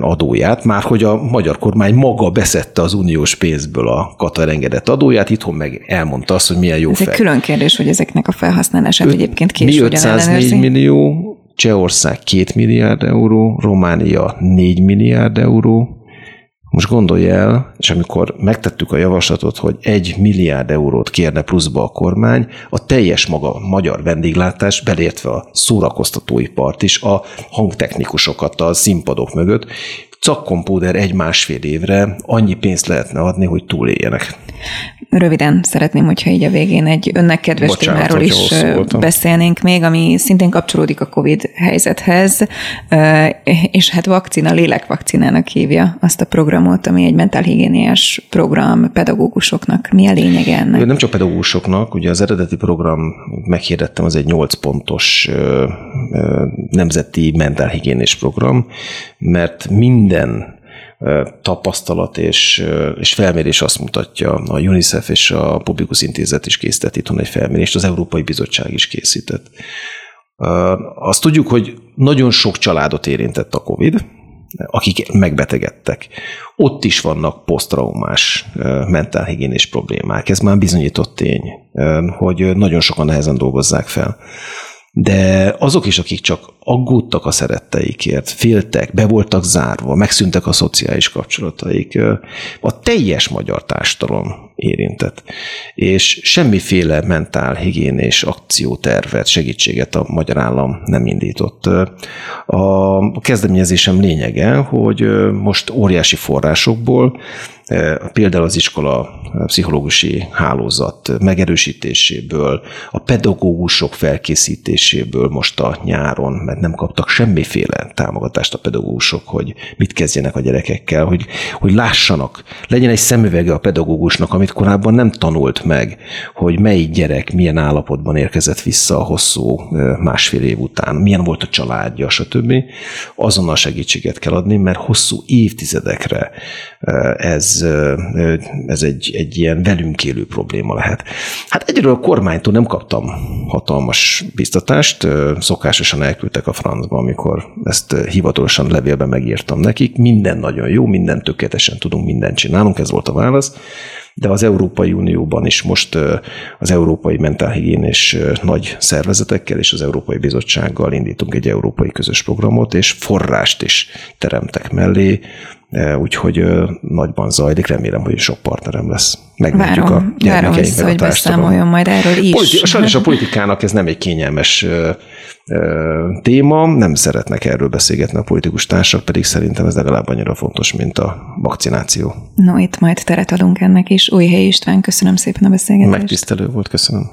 adóját, már hogy a magyar kormány maga beszette az uniós pénzből a Katar engedett adóját, itthon meg elmondta azt, hogy milyen jó Ez fel. egy külön kérdés, hogy ezeknek a felhasználását Öt, egyébként később Mi 504 millió, Csehország 2 milliárd euró, Románia 4 milliárd euró, most gondolj el, és amikor megtettük a javaslatot, hogy egy milliárd eurót kérne pluszba a kormány, a teljes maga magyar vendéglátás, belértve a szórakoztatóipart is, a hangtechnikusokat a színpadok mögött, cakkompóder egy-másfél évre annyi pénzt lehetne adni, hogy túléljenek. Röviden szeretném, hogyha így a végén egy önnek kedves Bocsánat, témáról is beszélnénk még, ami szintén kapcsolódik a COVID helyzethez, és hát vakcina, lélekvakcinának hívja azt a programot, ami egy mentálhigiéniás program pedagógusoknak. Mi a lényege ennek? Nem csak pedagógusoknak, ugye az eredeti program, meghirdettem, az egy 8 pontos nemzeti mentálhigiénés program, mert minden tapasztalat és, és felmérés azt mutatja, a UNICEF és a Publikus Intézet is készített itthon egy felmérést, az Európai Bizottság is készített, Azt tudjuk, hogy nagyon sok családot érintett a COVID, akik megbetegedtek. Ott is vannak posztraumás mentálhigiénés problémák. Ez már bizonyított tény, hogy nagyon sokan nehezen dolgozzák fel. De azok is, akik csak aggódtak a szeretteikért, féltek, be voltak zárva, megszűntek a szociális kapcsolataik, a teljes magyar társadalom érintett. És semmiféle mentál higiénés akciótervet, segítséget a magyar állam nem indított. A kezdeményezésem lényege, hogy most óriási forrásokból például az iskola pszichológusi hálózat megerősítéséből, a pedagógusok felkészítéséből most a nyáron, mert nem kaptak semmiféle támogatást a pedagógusok, hogy mit kezdjenek a gyerekekkel, hogy, hogy lássanak, legyen egy szemüvege a pedagógusnak, amit korábban nem tanult meg, hogy melyik gyerek milyen állapotban érkezett vissza a hosszú másfél év után, milyen volt a családja, stb. Azonnal segítséget kell adni, mert hosszú évtizedekre ez, ez egy, egy ilyen velünk élő probléma lehet. Hát egyről a kormánytól nem kaptam hatalmas biztatást, szokásosan elküldtek a francba, amikor ezt hivatalosan levélben megírtam nekik. Minden nagyon jó, minden tökéletesen tudunk, mindent csinálunk, ez volt a válasz de az Európai Unióban is most az Európai Mentálhigiénés nagy szervezetekkel és az Európai Bizottsággal indítunk egy európai közös programot, és forrást is teremtek mellé, úgyhogy nagyban zajlik, remélem, hogy sok partnerem lesz. Megmentjük a gyermekeinknek a társadalom. majd erről is. Politi- sajnos a politikának ez nem egy kényelmes téma, nem szeretnek erről beszélgetni a politikus társak, pedig szerintem ez legalább annyira fontos, mint a vakcináció. No, itt majd teret adunk ennek is. Új helyi István, köszönöm szépen a beszélgetést. Megtisztelő volt, köszönöm.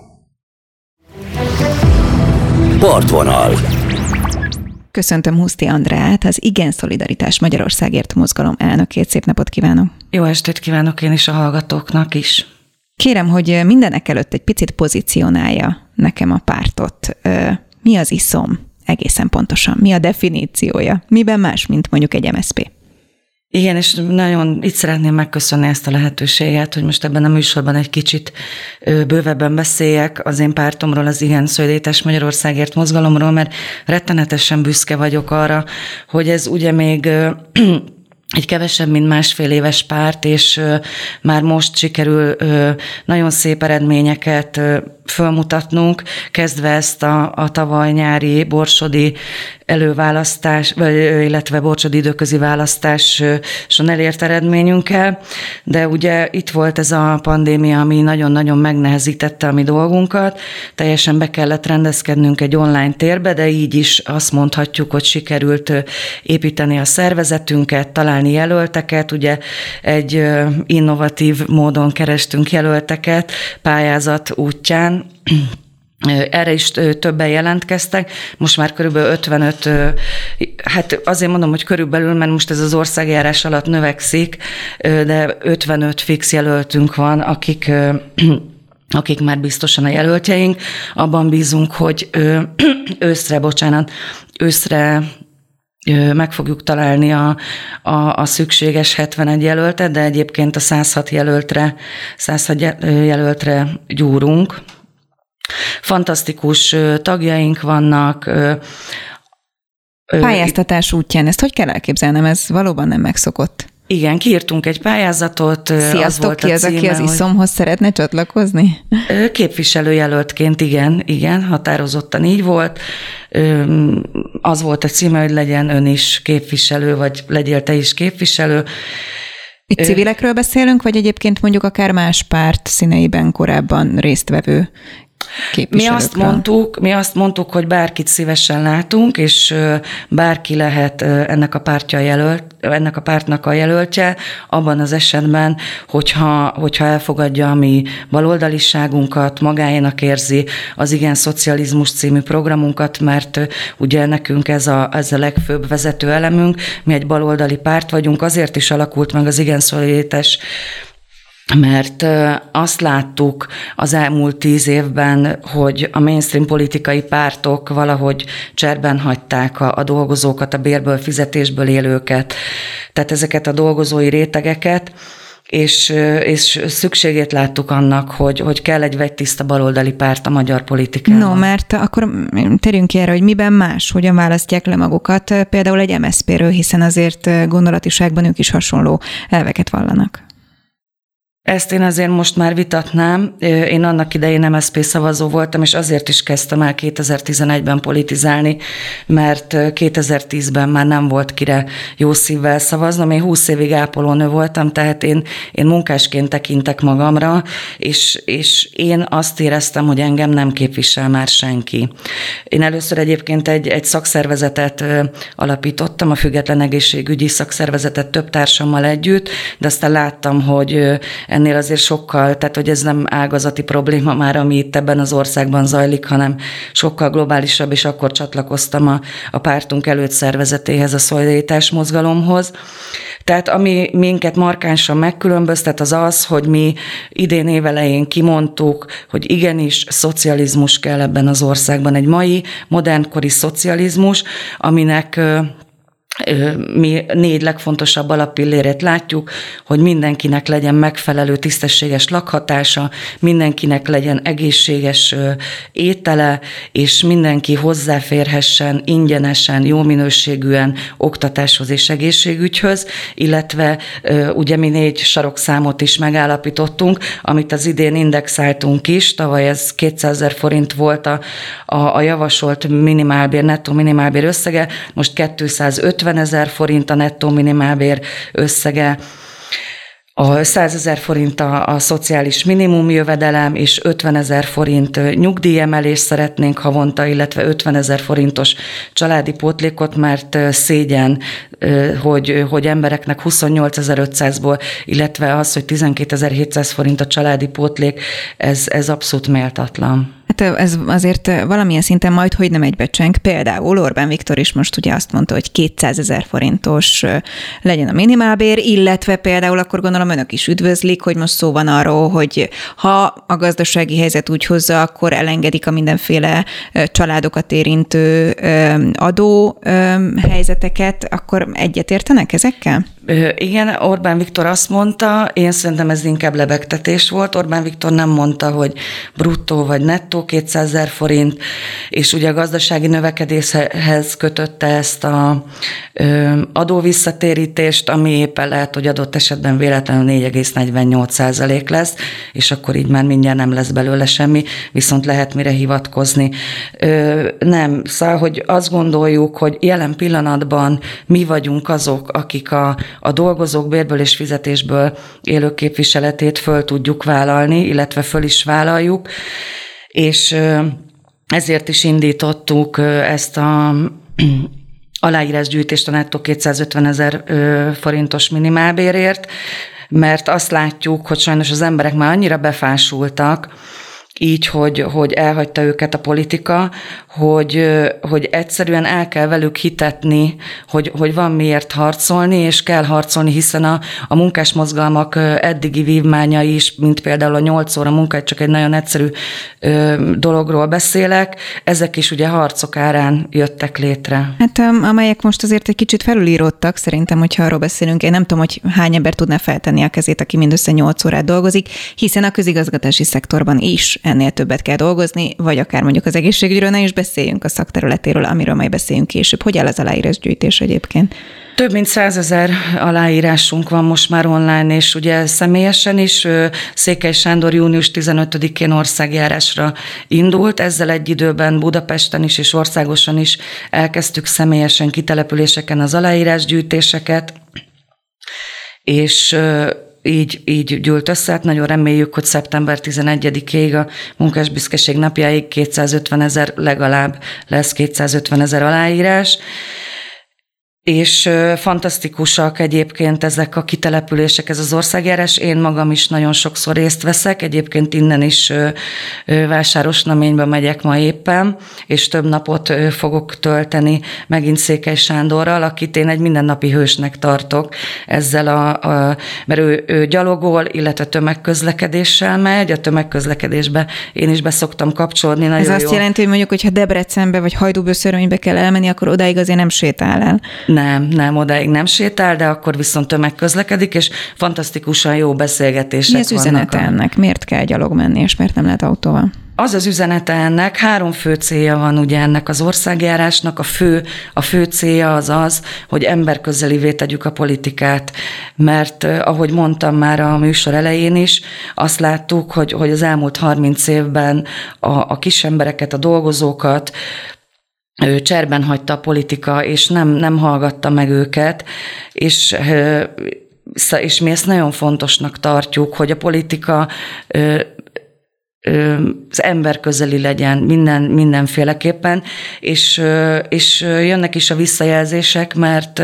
Partvonal. Köszöntöm Huszti Andrát, az Igen Szolidaritás Magyarországért mozgalom elnökét. Szép napot kívánok! Jó estét kívánok én is a hallgatóknak is. Kérem, hogy mindenek előtt egy picit pozícionálja nekem a pártot. Mi az iszom egészen pontosan? Mi a definíciója? Miben más, mint mondjuk egy MSP? Igen, és nagyon itt szeretném megköszönni ezt a lehetőséget, hogy most ebben a műsorban egy kicsit bővebben beszéljek az én pártomról, az Igen Szolidaritás Magyarországért mozgalomról, mert rettenetesen büszke vagyok arra, hogy ez ugye még egy kevesebb, mint másfél éves párt, és már most sikerül nagyon szép eredményeket fölmutatnunk, kezdve ezt a, a tavaly nyári borsodi előválasztás, vagy, illetve bocsod időközi választáson elért eredményünkkel, de ugye itt volt ez a pandémia, ami nagyon-nagyon megnehezítette a mi dolgunkat, teljesen be kellett rendezkednünk egy online térbe, de így is azt mondhatjuk, hogy sikerült építeni a szervezetünket, találni jelölteket, ugye egy innovatív módon kerestünk jelölteket pályázat útján, erre is többen jelentkeztek, most már körülbelül 55, hát azért mondom, hogy körülbelül, mert most ez az országjárás alatt növekszik, de 55 fix jelöltünk van, akik akik már biztosan a jelöltjeink. Abban bízunk, hogy őszre, bocsánat, őszre meg fogjuk találni a, a, a szükséges 71 jelöltet, de egyébként a 106 jelöltre, 106 jelöltre gyúrunk. Fantasztikus tagjaink vannak. Pályáztatás útján, ezt hogy kell elképzelnem? Ez valóban nem megszokott. Igen, kiírtunk egy pályázatot. Sziasztok, ki az, címe, aki az iszomhoz hogy... szeretne csatlakozni? Képviselőjelöltként, igen, igen, határozottan így volt. Az volt a címe, hogy legyen ön is képviselő, vagy legyél te is képviselő. Itt civilekről beszélünk, vagy egyébként mondjuk akár más párt színeiben korábban résztvevő mi azt mondtuk, mi azt mondtuk, hogy bárkit szívesen látunk, és bárki lehet ennek a pártja jelölt, ennek a pártnak a jelöltje, abban az esetben, hogyha, hogyha elfogadja a mi baloldaliságunkat, magáénak érzi az Igen Szocializmus című programunkat, mert ugye nekünk ez a, ez a legfőbb vezető elemünk, mi egy baloldali párt vagyunk, azért is alakult meg az Igen Szolidaritás mert azt láttuk az elmúlt tíz évben, hogy a mainstream politikai pártok valahogy cserben hagyták a, a dolgozókat, a bérből, fizetésből élőket, tehát ezeket a dolgozói rétegeket, és, és szükségét láttuk annak, hogy, hogy kell egy vegytiszta baloldali párt a magyar politikában. No, mert akkor terjünk ki erre, hogy miben más, hogyan választják le magukat, például egy MSZP-ről, hiszen azért gondolatiságban ők is hasonló elveket vallanak. Ezt én azért most már vitatnám. Én annak idején MSZP szavazó voltam, és azért is kezdtem el 2011-ben politizálni, mert 2010-ben már nem volt kire jó szívvel szavaznom. Én 20 évig ápolónő voltam, tehát én, én munkásként tekintek magamra, és, és én azt éreztem, hogy engem nem képvisel már senki. Én először egyébként egy, egy szakszervezetet alapítottam, a Független Egészségügyi Szakszervezetet több társammal együtt, de aztán láttam, hogy ennél azért sokkal, tehát hogy ez nem ágazati probléma már, ami itt ebben az országban zajlik, hanem sokkal globálisabb, és akkor csatlakoztam a, a pártunk előtt szervezetéhez, a szolidaritás mozgalomhoz. Tehát ami minket markánsan megkülönböztet, az az, hogy mi idén évelején kimondtuk, hogy igenis szocializmus kell ebben az országban. Egy mai modernkori szocializmus, aminek mi négy legfontosabb alappillérét látjuk, hogy mindenkinek legyen megfelelő tisztességes lakhatása, mindenkinek legyen egészséges étele, és mindenki hozzáférhessen ingyenesen, jó minőségűen oktatáshoz és egészségügyhöz, illetve ugye mi négy sarokszámot is megállapítottunk, amit az idén indexáltunk is, tavaly ez 200 ezer forint volt a, a, a javasolt minimálbér, nettó minimálbér összege, most 250 50 ezer forint a nettó minimálbér összege, a 100 ezer forint a, a szociális minimum jövedelem, és 50 ezer forint nyugdíjemelést szeretnénk havonta, illetve 50 ezer forintos családi pótlékot, mert szégyen, hogy, hogy embereknek 28.500-ból, illetve az, hogy 12.700 forint a családi pótlék, ez, ez abszolút méltatlan. Hát ez azért valamilyen szinten majd, hogy nem egybecseng. Például Orbán Viktor is most ugye azt mondta, hogy 200 ezer forintos legyen a minimálbér, illetve például akkor gondolom önök is üdvözlik, hogy most szó van arról, hogy ha a gazdasági helyzet úgy hozza, akkor elengedik a mindenféle családokat érintő adó helyzeteket, akkor egyetértenek ezekkel? Igen, Orbán Viktor azt mondta, én szerintem ez inkább lebegtetés volt. Orbán Viktor nem mondta, hogy bruttó vagy nettó 200 ezer forint, és ugye a gazdasági növekedéshez kötötte ezt a adóvisszatérítést, ami éppen lehet, hogy adott esetben véletlenül 4,48 százalék lesz, és akkor így már mindjárt nem lesz belőle semmi, viszont lehet mire hivatkozni. Nem, szóval, hogy azt gondoljuk, hogy jelen pillanatban mi vagyunk azok, akik a a dolgozók bérből és fizetésből élő képviseletét föl tudjuk vállalni, illetve föl is vállaljuk, és ezért is indítottuk ezt a aláírásgyűjtést a nettó 250 ezer forintos minimálbérért, mert azt látjuk, hogy sajnos az emberek már annyira befásultak, így, hogy, hogy elhagyta őket a politika, hogy, hogy egyszerűen el kell velük hitetni, hogy, hogy van miért harcolni, és kell harcolni, hiszen a, a munkásmozgalmak eddigi vívmánya is, mint például a 8 óra munka, csak egy nagyon egyszerű ö, dologról beszélek, ezek is ugye harcok árán jöttek létre. Hát amelyek most azért egy kicsit felülíródtak, szerintem, hogyha arról beszélünk, én nem tudom, hogy hány ember tudná feltenni a kezét, aki mindössze 8 órát dolgozik, hiszen a közigazgatási szektorban is ennél többet kell dolgozni, vagy akár mondjuk az egészségügyről, ne is beszéljünk a szakterületéről, amiről majd beszéljünk később. Hogy áll az aláírásgyűjtés egyébként? Több mint százezer aláírásunk van most már online, és ugye személyesen is Székely Sándor június 15-én országjárásra indult, ezzel egy időben Budapesten is és országosan is elkezdtük személyesen kitelepüléseken az aláírásgyűjtéseket, és így, így gyűlt össze. Hát nagyon reméljük, hogy szeptember 11-ig a munkásbüszkeség napjáig 250 ezer legalább lesz 250 ezer aláírás. És fantasztikusak egyébként ezek a kitelepülések, ez az országjárás. Én magam is nagyon sokszor részt veszek, egyébként innen is Vásáros Naménybe megyek ma éppen, és több napot fogok tölteni megint Székely Sándorral, akit én egy mindennapi hősnek tartok ezzel a, a mert ő, ő gyalogol, illetve tömegközlekedéssel megy, a tömegközlekedésbe én is beszoktam kapcsolni. Nagyon ez azt jó. jelenti, hogy mondjuk, hogyha Debrecenbe vagy Hajdúböszörönybe kell elmenni, akkor odáig azért nem sétál el. Nem, Nem, nem, odáig nem sétál, de akkor viszont tömegközlekedik, és fantasztikusan jó beszélgetések Mi az üzenete ennek? Miért kell gyalog menni, és miért nem lehet autóval? Az az üzenete ennek, három fő célja van ugye ennek az országjárásnak. A fő, a fő célja az az, hogy emberközelivé tegyük a politikát, mert ahogy mondtam már a műsor elején is, azt láttuk, hogy, hogy az elmúlt 30 évben a, a kis embereket, a dolgozókat, ő cserben hagyta a politika, és nem, nem hallgatta meg őket, és és mi ezt nagyon fontosnak tartjuk, hogy a politika az ember közeli legyen minden, mindenféleképpen, és, és jönnek is a visszajelzések, mert,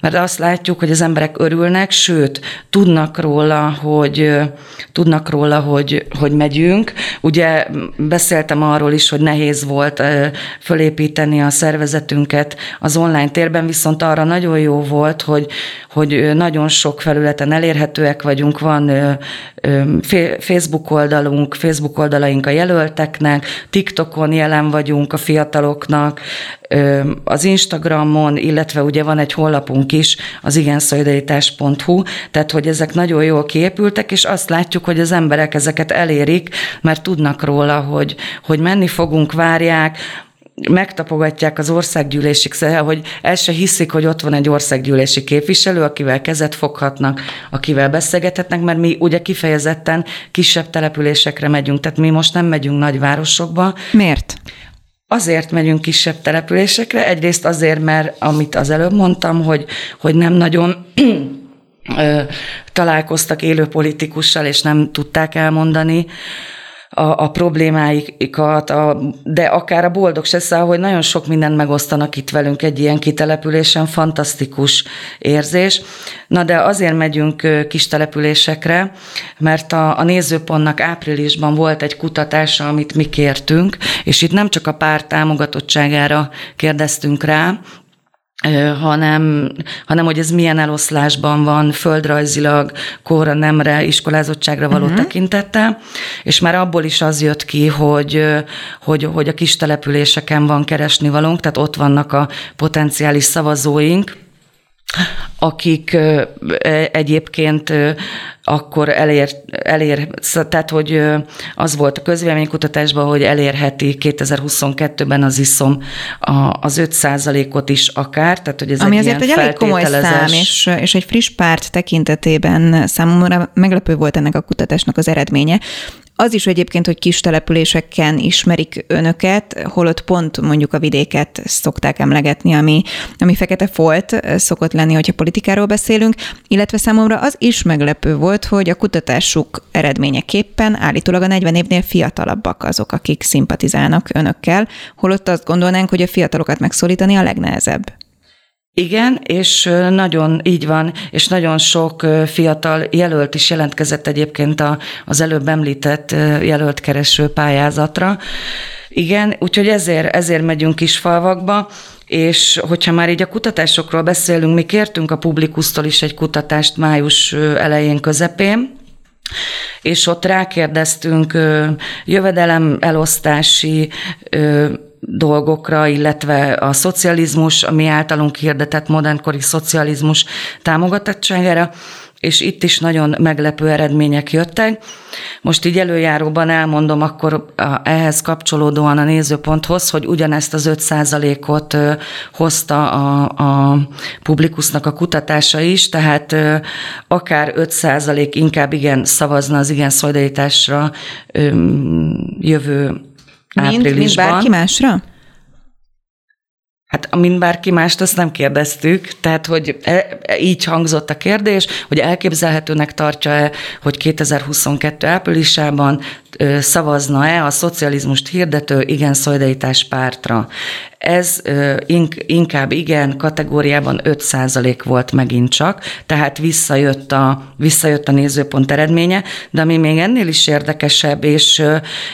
mert azt látjuk, hogy az emberek örülnek, sőt, tudnak róla, hogy, tudnak róla, hogy, hogy megyünk. Ugye beszéltem arról is, hogy nehéz volt fölépíteni a szervezetünket az online térben, viszont arra nagyon jó volt, hogy, hogy nagyon sok felületen elérhetőek vagyunk, van Facebook oldalunk, Facebook oldalaink a jelölteknek, TikTokon jelen vagyunk a fiataloknak, az Instagramon, illetve ugye van egy honlapunk is, az igenszolidaritás.hu, tehát hogy ezek nagyon jól kiépültek, és azt látjuk, hogy az emberek ezeket elérik, mert tudnak róla, hogy, hogy menni fogunk, várják, megtapogatják az országgyűlésig, szóval, hogy el se hiszik, hogy ott van egy országgyűlési képviselő, akivel kezet foghatnak, akivel beszélgethetnek, mert mi ugye kifejezetten kisebb településekre megyünk, tehát mi most nem megyünk nagyvárosokba. Miért? Azért megyünk kisebb településekre, egyrészt azért, mert amit az előbb mondtam, hogy, hogy nem nagyon találkoztak élő politikussal, és nem tudták elmondani, a, a problémáikat, a, de akár a boldog se száll, hogy nagyon sok mindent megosztanak itt velünk egy ilyen kitelepülésen, fantasztikus érzés. Na de azért megyünk kis településekre, mert a, a nézőpontnak áprilisban volt egy kutatása, amit mi kértünk, és itt nem csak a párt támogatottságára kérdeztünk rá, hanem, hanem hogy ez milyen eloszlásban van földrajzilag, korra, nemre, iskolázottságra való uh-huh. tekintettel, és már abból is az jött ki, hogy, hogy, hogy a kis településeken van keresni valónk, tehát ott vannak a potenciális szavazóink, akik e, egyébként akkor elér, elér, tehát hogy az volt a közvéleménykutatásban, hogy elérheti 2022-ben az iszom az 5%-ot is akár, tehát hogy ez Ami egy azért egy elég komoly szám, és, és egy friss párt tekintetében számomra meglepő volt ennek a kutatásnak az eredménye. Az is egyébként, hogy kis településeken ismerik önöket, holott pont mondjuk a vidéket szokták emlegetni, ami, ami fekete folt szokott lenni, hogyha politikáról beszélünk, illetve számomra az is meglepő volt, hogy a kutatásuk eredményeképpen állítólag a 40 évnél fiatalabbak azok, akik szimpatizálnak önökkel, holott azt gondolnánk, hogy a fiatalokat megszólítani a legnehezebb. Igen, és nagyon így van, és nagyon sok fiatal jelölt is jelentkezett egyébként az előbb említett jelöltkereső pályázatra. Igen, úgyhogy ezért, ezért megyünk kis falvakba, és hogyha már így a kutatásokról beszélünk, mi kértünk a publikusztól is egy kutatást május elején, közepén, és ott rákérdeztünk jövedelem elosztási dolgokra, illetve a szocializmus, ami általunk hirdetett modernkori szocializmus támogatottságára, és itt is nagyon meglepő eredmények jöttek. Most így előjáróban elmondom akkor ehhez kapcsolódóan a nézőponthoz, hogy ugyanezt az 5%-ot hozta a, a publikusznak a kutatása is, tehát akár 5% inkább igen szavazna az igen szolidaritásra jövő áprilisban. Mint bárki másra? Hát, mint bárki mást, azt nem kérdeztük, tehát, hogy e, e, így hangzott a kérdés, hogy elképzelhetőnek tartja-e, hogy 2022 áprilisában szavazna-e a szocializmust hirdető igen szolidaritás pártra. Ez inkább igen kategóriában 5% volt megint csak, tehát visszajött a, visszajött a nézőpont eredménye, de ami még ennél is érdekesebb, és,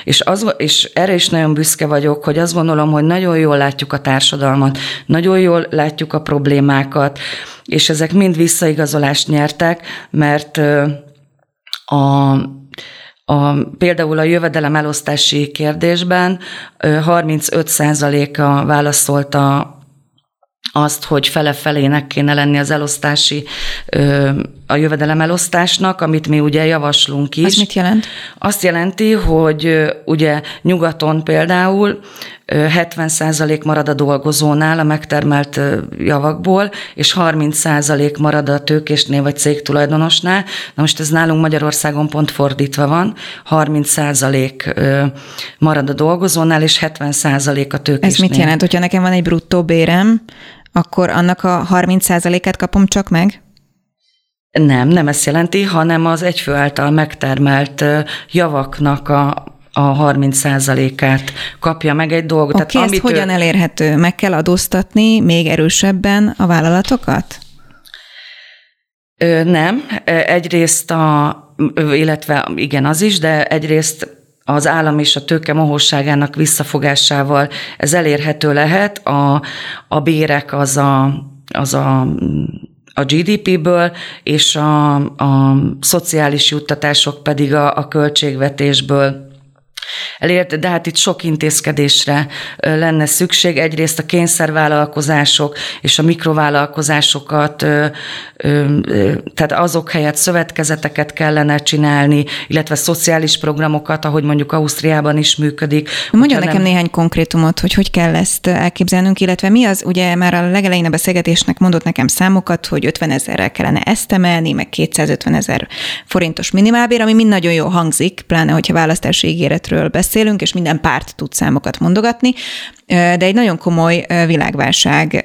és, az, és erre is nagyon büszke vagyok, hogy azt gondolom, hogy nagyon jól látjuk a társadalmat, nagyon jól látjuk a problémákat, és ezek mind visszaigazolást nyertek, mert a a, például a jövedelem elosztási kérdésben 35%-a válaszolta azt, hogy fele-felének kéne lenni az elosztási, a jövedelem elosztásnak, amit mi ugye javaslunk is. Ez mit jelent? Azt jelenti, hogy ugye nyugaton például 70% marad a dolgozónál a megtermelt javakból, és 30% marad a tőkésnél vagy cégtulajdonosnál. Na most ez nálunk Magyarországon pont fordítva van, 30% marad a dolgozónál, és 70% a tőkésnél. Ez mit jelent, hogyha nekem van egy bruttó bérem, akkor annak a 30%-át kapom csak meg? Nem, nem ezt jelenti, hanem az egyfő által megtermelt javaknak a, a 30%-át kapja meg egy dolgot. Okay, Tehát, ez hogyan ő... elérhető? Meg kell adóztatni még erősebben a vállalatokat? Ö, nem. Egyrészt a, illetve igen, az is, de egyrészt az állam és a tőke mohóságának visszafogásával ez elérhető lehet. A, a bérek az a, az a a GDP-ből, és a, a szociális juttatások pedig a, a költségvetésből elért, de hát itt sok intézkedésre lenne szükség. Egyrészt a kényszervállalkozások és a mikrovállalkozásokat, tehát azok helyett szövetkezeteket kellene csinálni, illetve szociális programokat, ahogy mondjuk Ausztriában is működik. Mondja nekem nem... néhány konkrétumot, hogy hogy kell ezt elképzelnünk, illetve mi az, ugye már a legelején a beszélgetésnek mondott nekem számokat, hogy 50 ezerrel kellene ezt emelni, meg 250 ezer forintos minimálbér, ami mind nagyon jó hangzik, pláne, hogyha választási ígéretről beszélünk, és minden párt tud számokat mondogatni, de egy nagyon komoly világválság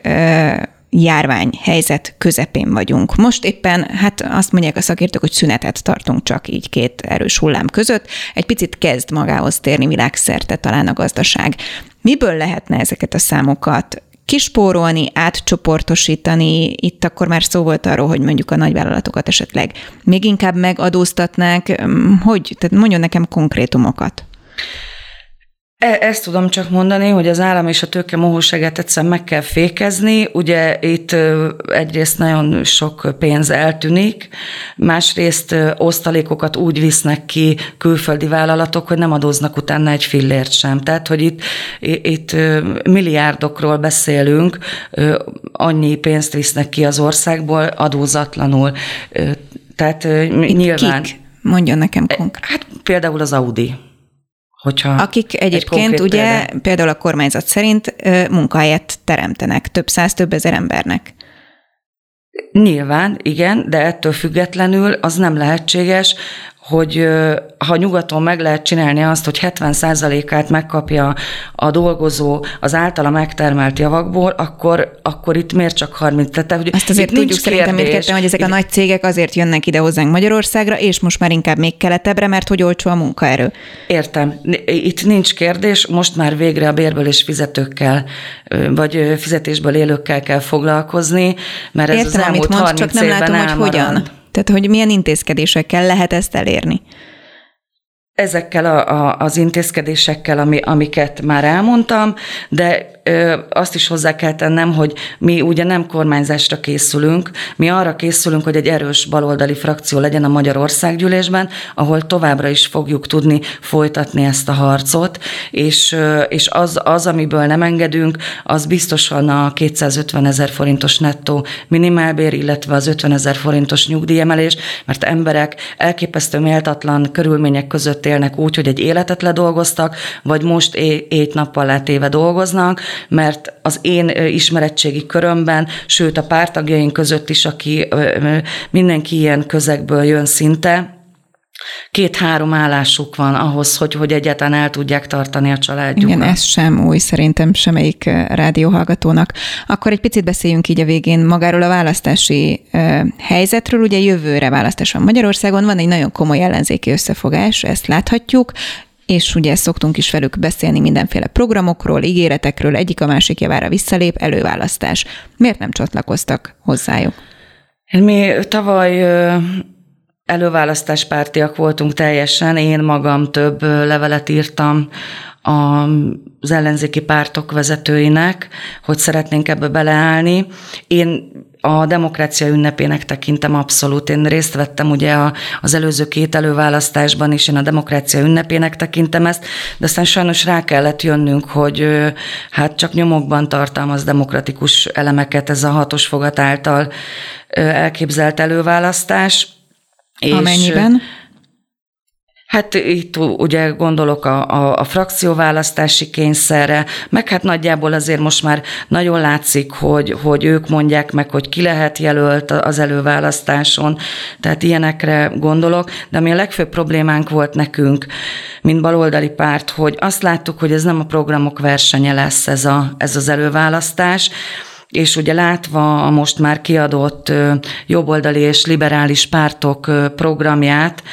járványhelyzet közepén vagyunk. Most éppen, hát azt mondják a szakértők, hogy szünetet tartunk csak így két erős hullám között. Egy picit kezd magához térni világszerte talán a gazdaság. Miből lehetne ezeket a számokat kispórolni, átcsoportosítani, itt akkor már szó volt arról, hogy mondjuk a nagyvállalatokat esetleg még inkább megadóztatnák. Hogy? Tehát mondjon nekem konkrétumokat. E, ezt tudom csak mondani, hogy az állam és a tőke mohóságát egyszer meg kell fékezni. Ugye itt egyrészt nagyon sok pénz eltűnik, másrészt osztalékokat úgy visznek ki külföldi vállalatok, hogy nem adóznak utána egy fillért sem. Tehát, hogy itt, itt milliárdokról beszélünk, annyi pénzt visznek ki az országból adózatlanul. Tehát itt nyilván... Kik? Mondjon nekem konkrét. Hát például az Audi. Hogyha Akik egyébként egy ugye példa. például a kormányzat szerint munkahelyet teremtenek több száz, több ezer embernek. Nyilván, igen, de ettől függetlenül az nem lehetséges, hogy ha nyugaton meg lehet csinálni azt, hogy 70%-át megkapja a dolgozó az általa megtermelt javakból, akkor, akkor itt miért csak 30? Tehát, hogy Azt azért tudjuk szerintem mindketten, hogy ezek a nagy cégek azért jönnek ide hozzánk Magyarországra, és most már inkább még keletebbre, mert hogy olcsó a munkaerő. Értem. Itt nincs kérdés, most már végre a bérből és fizetőkkel, vagy fizetésből élőkkel kell foglalkozni, mert ez Értem, az elmúlt amit mondsz, csak nem látom, hogy hogyan. Tehát, hogy milyen intézkedésekkel lehet ezt elérni? Ezekkel a, a, az intézkedésekkel, ami, amiket már elmondtam, de azt is hozzá kell tennem, hogy mi ugye nem kormányzásra készülünk, mi arra készülünk, hogy egy erős baloldali frakció legyen a Magyar Országgyűlésben, ahol továbbra is fogjuk tudni folytatni ezt a harcot, és, és az, az, amiből nem engedünk, az biztosan a 250 ezer forintos nettó minimálbér, illetve az 50 ezer forintos nyugdíjemelés, mert emberek elképesztő méltatlan körülmények között élnek úgy, hogy egy életet ledolgoztak, vagy most ét nappal letéve dolgoznak, mert az én ismeretségi körömben, sőt a pártagjaink között is, aki mindenki ilyen közegből jön szinte, két-három állásuk van ahhoz, hogy, hogy egyáltalán el tudják tartani a családjukat. Igen, ez sem új szerintem semmelyik rádióhallgatónak. Akkor egy picit beszéljünk így a végén magáról a választási helyzetről. Ugye jövőre választás van Magyarországon, van egy nagyon komoly ellenzéki összefogás, ezt láthatjuk és ugye szoktunk is velük beszélni mindenféle programokról, ígéretekről, egyik a másik javára visszalép, előválasztás. Miért nem csatlakoztak hozzájuk? Mi tavaly előválasztáspártiak voltunk teljesen, én magam több levelet írtam az ellenzéki pártok vezetőinek, hogy szeretnénk ebbe beleállni. Én a demokrácia ünnepének tekintem abszolút. Én részt vettem ugye a, az előző két előválasztásban is, én a demokrácia ünnepének tekintem ezt, de aztán sajnos rá kellett jönnünk, hogy hát csak nyomokban tartalmaz demokratikus elemeket ez a hatos fogat által elképzelt előválasztás. Amennyiben? Hát itt ugye gondolok a, a, a frakcióválasztási kényszerre, meg hát nagyjából azért most már nagyon látszik, hogy, hogy ők mondják meg, hogy ki lehet jelölt az előválasztáson, tehát ilyenekre gondolok, de ami a legfőbb problémánk volt nekünk, mint baloldali párt, hogy azt láttuk, hogy ez nem a programok versenye lesz ez, a, ez az előválasztás, és ugye látva a most már kiadott jobboldali és liberális pártok programját,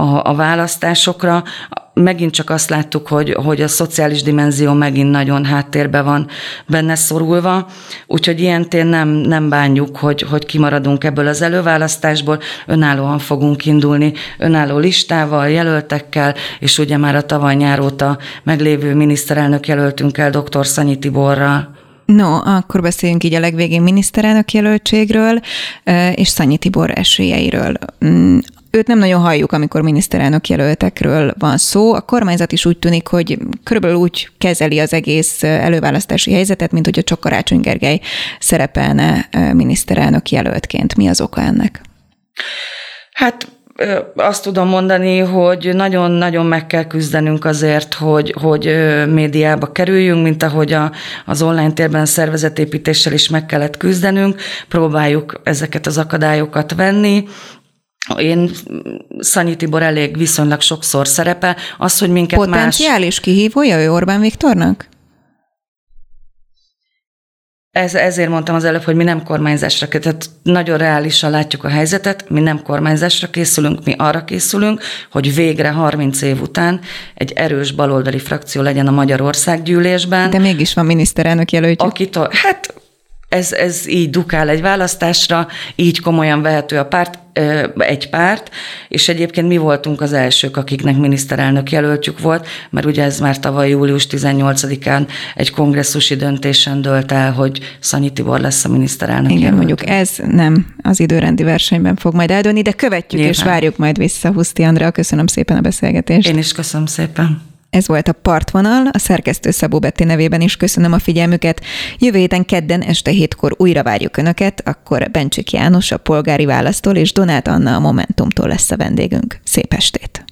a, a választásokra, megint csak azt láttuk, hogy, hogy a szociális dimenzió megint nagyon háttérbe van benne szorulva, úgyhogy ilyen tér nem, nem bánjuk, hogy, hogy kimaradunk ebből az előválasztásból, önállóan fogunk indulni, önálló listával, jelöltekkel, és ugye már a tavaly nyáróta meglévő miniszterelnök jelöltünk el dr. Szanyi Tiborral. No, akkor beszéljünk így a legvégén miniszterelnök jelöltségről és Szanyi Tibor esélyeiről. Őt nem nagyon halljuk, amikor miniszterelnök jelöltekről van szó. A kormányzat is úgy tűnik, hogy körülbelül úgy kezeli az egész előválasztási helyzetet, mint hogy a csak Karácsony Gergely szerepelne miniszterelnök jelöltként. Mi az oka ennek? Hát azt tudom mondani, hogy nagyon-nagyon meg kell küzdenünk azért, hogy, hogy médiába kerüljünk, mint ahogy a, az online térben szervezetépítéssel is meg kellett küzdenünk. Próbáljuk ezeket az akadályokat venni, én Szanyi Tibor elég viszonylag sokszor szerepel. Az, hogy minket Potenciális más... kihívója ő Orbán Viktornak? Ez, ezért mondtam az előbb, hogy mi nem kormányzásra, tehát nagyon reálisan látjuk a helyzetet, mi nem kormányzásra készülünk, mi arra készülünk, hogy végre 30 év után egy erős baloldali frakció legyen a Magyarország gyűlésben. De mégis van miniszterelnök jelöltjük. Akitől, hát ez, ez így dukál egy választásra, így komolyan vehető a párt, egy párt, és egyébként mi voltunk az elsők, akiknek miniszterelnök jelöltjük volt, mert ugye ez már tavaly július 18-án egy kongresszusi döntésen dölt el, hogy Szanyi Tibor lesz a miniszterelnök Igen, jelölt. mondjuk ez nem az időrendi versenyben fog majd eldőni, de követjük Nyilván. és várjuk majd vissza Huszti Andrea. Köszönöm szépen a beszélgetést. Én is köszönöm szépen. Ez volt a Partvonal, a szerkesztő Szabó Betti nevében is köszönöm a figyelmüket. Jövő héten kedden este hétkor újra várjuk Önöket, akkor Bencsik János a polgári választól és Donát Anna a Momentumtól lesz a vendégünk. Szép estét!